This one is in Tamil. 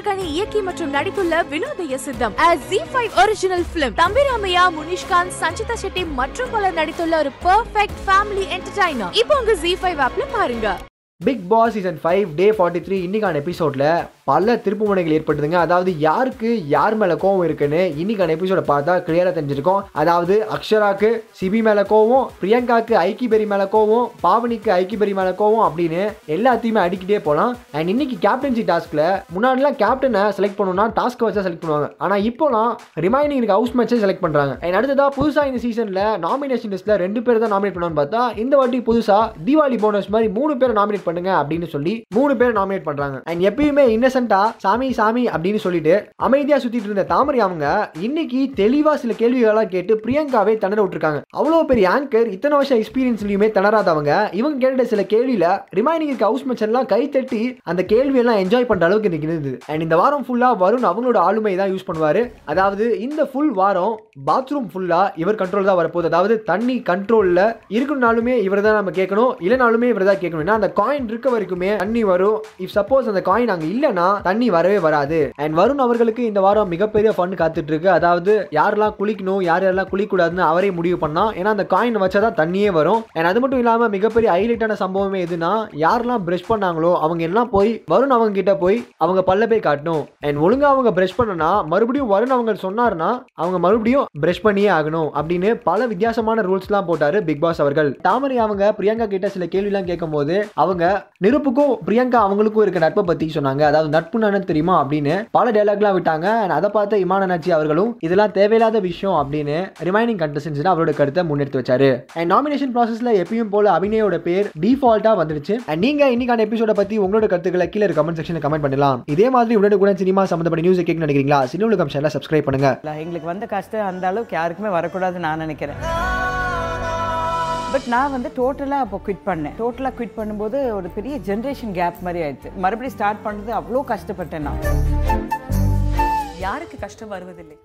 சமுத்திரகனி இயக்கி மற்றும் நடித்துள்ள Vinodhaya Sitham Zee five original film Thambi Ramaiah Munishkanth Sanchita Shetty மற்றும் பலர் நடித்துள்ள ஒரு பர்ஃபெக்ட் ஃபேமிலி என்டர்டைனர் இப்போ உங்க ஜி ஃபைவ் ஆப்ல பாருங்க. Bigg Boss season five day forty three இன்றைக்கான எபிசோடில் பல திருப்புமுனைகள் ஏற்பட்டுதுங்க அதாவது யாருக்கு யார் மேலே கோவம் இருக்குன்னு இன்றைக்கான எபிசோட பார்த்தா கிளியராக தெரிஞ்சிருக்கோம். அதாவது அக்ஷராக்கு சிபி மேலே கோவம் பிரியங்காக்கு ஐக்கிபெரி மேலே கோவம் பாவனிக்கு ஐக்கிபெரி மேலே கோவம் அப்படின்னு எல்லாத்தையுமே அடிக்கிட்டே போகலாம் அண்ட் இன்னைக்கு கேப்டன்சி டாஸ்கில் முன்னாடிலாம் கேப்டனை செலக்ட் பண்ணணும்னா டாஸ்க் வச்சா செலக்ட் பண்ணுவாங்க. ஆனால் இப்போலாம் ரிமைனிங் ஹவுஸ் மேட்சை செலக்ட் பண்ணுறாங்க அண்ட் அடுத்ததாக புதுசாக இந்த சீசனில் நாமினேஷன் லிஸ்ட்டில் ரெண்டு பேர் தான் நாமினேட் பண்ணுவான்னு பார்த்தா இந்த வாட்டி புதுசாக தீபாவளி போனஸ் மாதிரி மூணு பேர் நாமினேட் பண்ணுங்க அப்படின்னு சொல்லி மூணு பேர் நாமினேட் பண்றாங்க. அண்ட் எப்பயுமே இன்னசென்ட்டா சாமி சாமி அப்படின்னு சொல்லிட்டு அமைதியா சுத்திட்டு இருந்த தாமரை அவங்க இன்னைக்கு தெளிவா சில கேள்விகளெல்லாம் கேட்டு பிரியங்காவே திணற விட்டுருக்காங்க. அவ்வளவு பெரிய ஆங்கர் இத்தனை வருஷம் எக்ஸ்பீரியன்ஸ்லயுமே திணறாதவங்க இவங்க கேட்ட சில கேள்வியில ரிமைனிங் இருக்க ஹவுஸ் மேட்ச் எல்லாம் கை தட்டி அந்த கேள்வியெல்லாம் என்ஜாய் பண்ற அளவுக்கு இன்னைக்கு இருந்தது அண்ட் இந்த வாரம் ஃபுல்லா வருண் அவங்களோட ஆளுமை தான் யூஸ் பண்ணுவாரு. அதாவது இந்த ஃபுல் வாரம் பாத்ரூம் ஃபுல்லா இவர் கண்ட்ரோல் தான் வரப்போகுது. அதாவது தண்ணி கண்ட்ரோல்ல இருக்கணும்னாலுமே இவர் தான் நம்ம கேட்கணும். இல்லைனாலுமே இவர் தான் கேட்கணும். ஏன்னா அந்த காயின் இருக்க வரைக்குமே தண்ணி வரும். இஃப் சப்போஸ் அந்த காயின் அங்க இல்லைன்னா தண்ணி வரவே வராது. அண்ட் வருண் அவர்களுக்கு இந்த வாரம் மிகப்பெரிய ஃபன் காத்துட்டு இருக்கு அதாவது யாரெல்லாம் குளிக்கணும் யார் யாரெல்லாம் குளிக்கூடாதுன்னு அவரே முடிவு பண்ணா ஏன்னா அந்த காயின் வச்சாதான் தண்ணியே வரும். அண்ட் அது மட்டும் இல்லாம மிகப்பெரிய ஹைலைட்டான சம்பவமே எதுனா யாரெல்லாம் பிரஷ் பண்ணாங்களோ அவங்க எல்லாம் போய் வருண் அவங்க கிட்ட போய் அவங்க பல்ல போய் காட்டணும். அண்ட் ஒழுங்கா அவங்க பிரஷ் பண்ணனா மறுபடியும் வருண் அவங்க சொன்னார்னா அவங்க மறுபடியும் பிரஷ் பண்ணியே ஆகணும் அப்படின்னு பல வித்தியாசமான ரூல்ஸ்லாம் போட்டாரு பிக் பாஸ் அவர்கள். தாமரை அவங்க பிரியங்கா கிட்ட சில கேள்விலாம் கேட்கும்போது அவங்க நெருப்புக்கும் பிரியங்கா அவங்களுக்கும் இருக்க நட்பை பத்தி சொன்னாங்க. அதாவது நட்பு நானு தெரியுமா அப்படின்னு பல டைலாக்லாம் விட்டாங்க. அதை பார்த்த இமான நச்சி அவர்களும் இதெல்லாம் தேவையில்லாத விஷயம் அப்படின்னு ரிமைனிங் கண்டஸ்டன்ஸ் அவரோட கருத்தை முன்னெடுத்து வச்சாரு. அண்ட் நாமினேஷன் ப்ராசஸ்ல எப்பயும் போல அபிநயோட பேர் டிஃபால்ட்டா வந்துருச்சு. அண்ட் நீங்க இன்னைக்கான எபிசோட பத்தி உங்களோட கருத்துக்களை கீழே கமெண்ட் செக்ஷன்ல கமெண்ட் பண்ணலாம். இதே மாதிரி உடனுக்குடன் சினிமா சம்பந்தப்பட்ட நியூஸ் கேட்க நினைக்கிறீங்களா? சினிமா சேனலை சப்ஸ்கிரைப் பண்ணுங்க. எங்களுக்கு வந்த கஷ்டம் அந்த அளவுக்கு யாருக்குமே வரக்கூடாதுன்னு நான் நினைக்கிறேன். பட் நான் வந்து டோட்டலாக அப்போ குவிட் பண்ணேன். டோட்டலாக குவிட் பண்ணும்போது ஒரு பெரிய ஜென்ரேஷன் கேப் மாதிரி ஆயிடுச்சு. மறுபடியும் ஸ்டார்ட் பண்ணுறது அவ்வளோ கஷ்டப்பட்டேன் நான். யாருக்கு கஷ்டம் வருவதில்லை?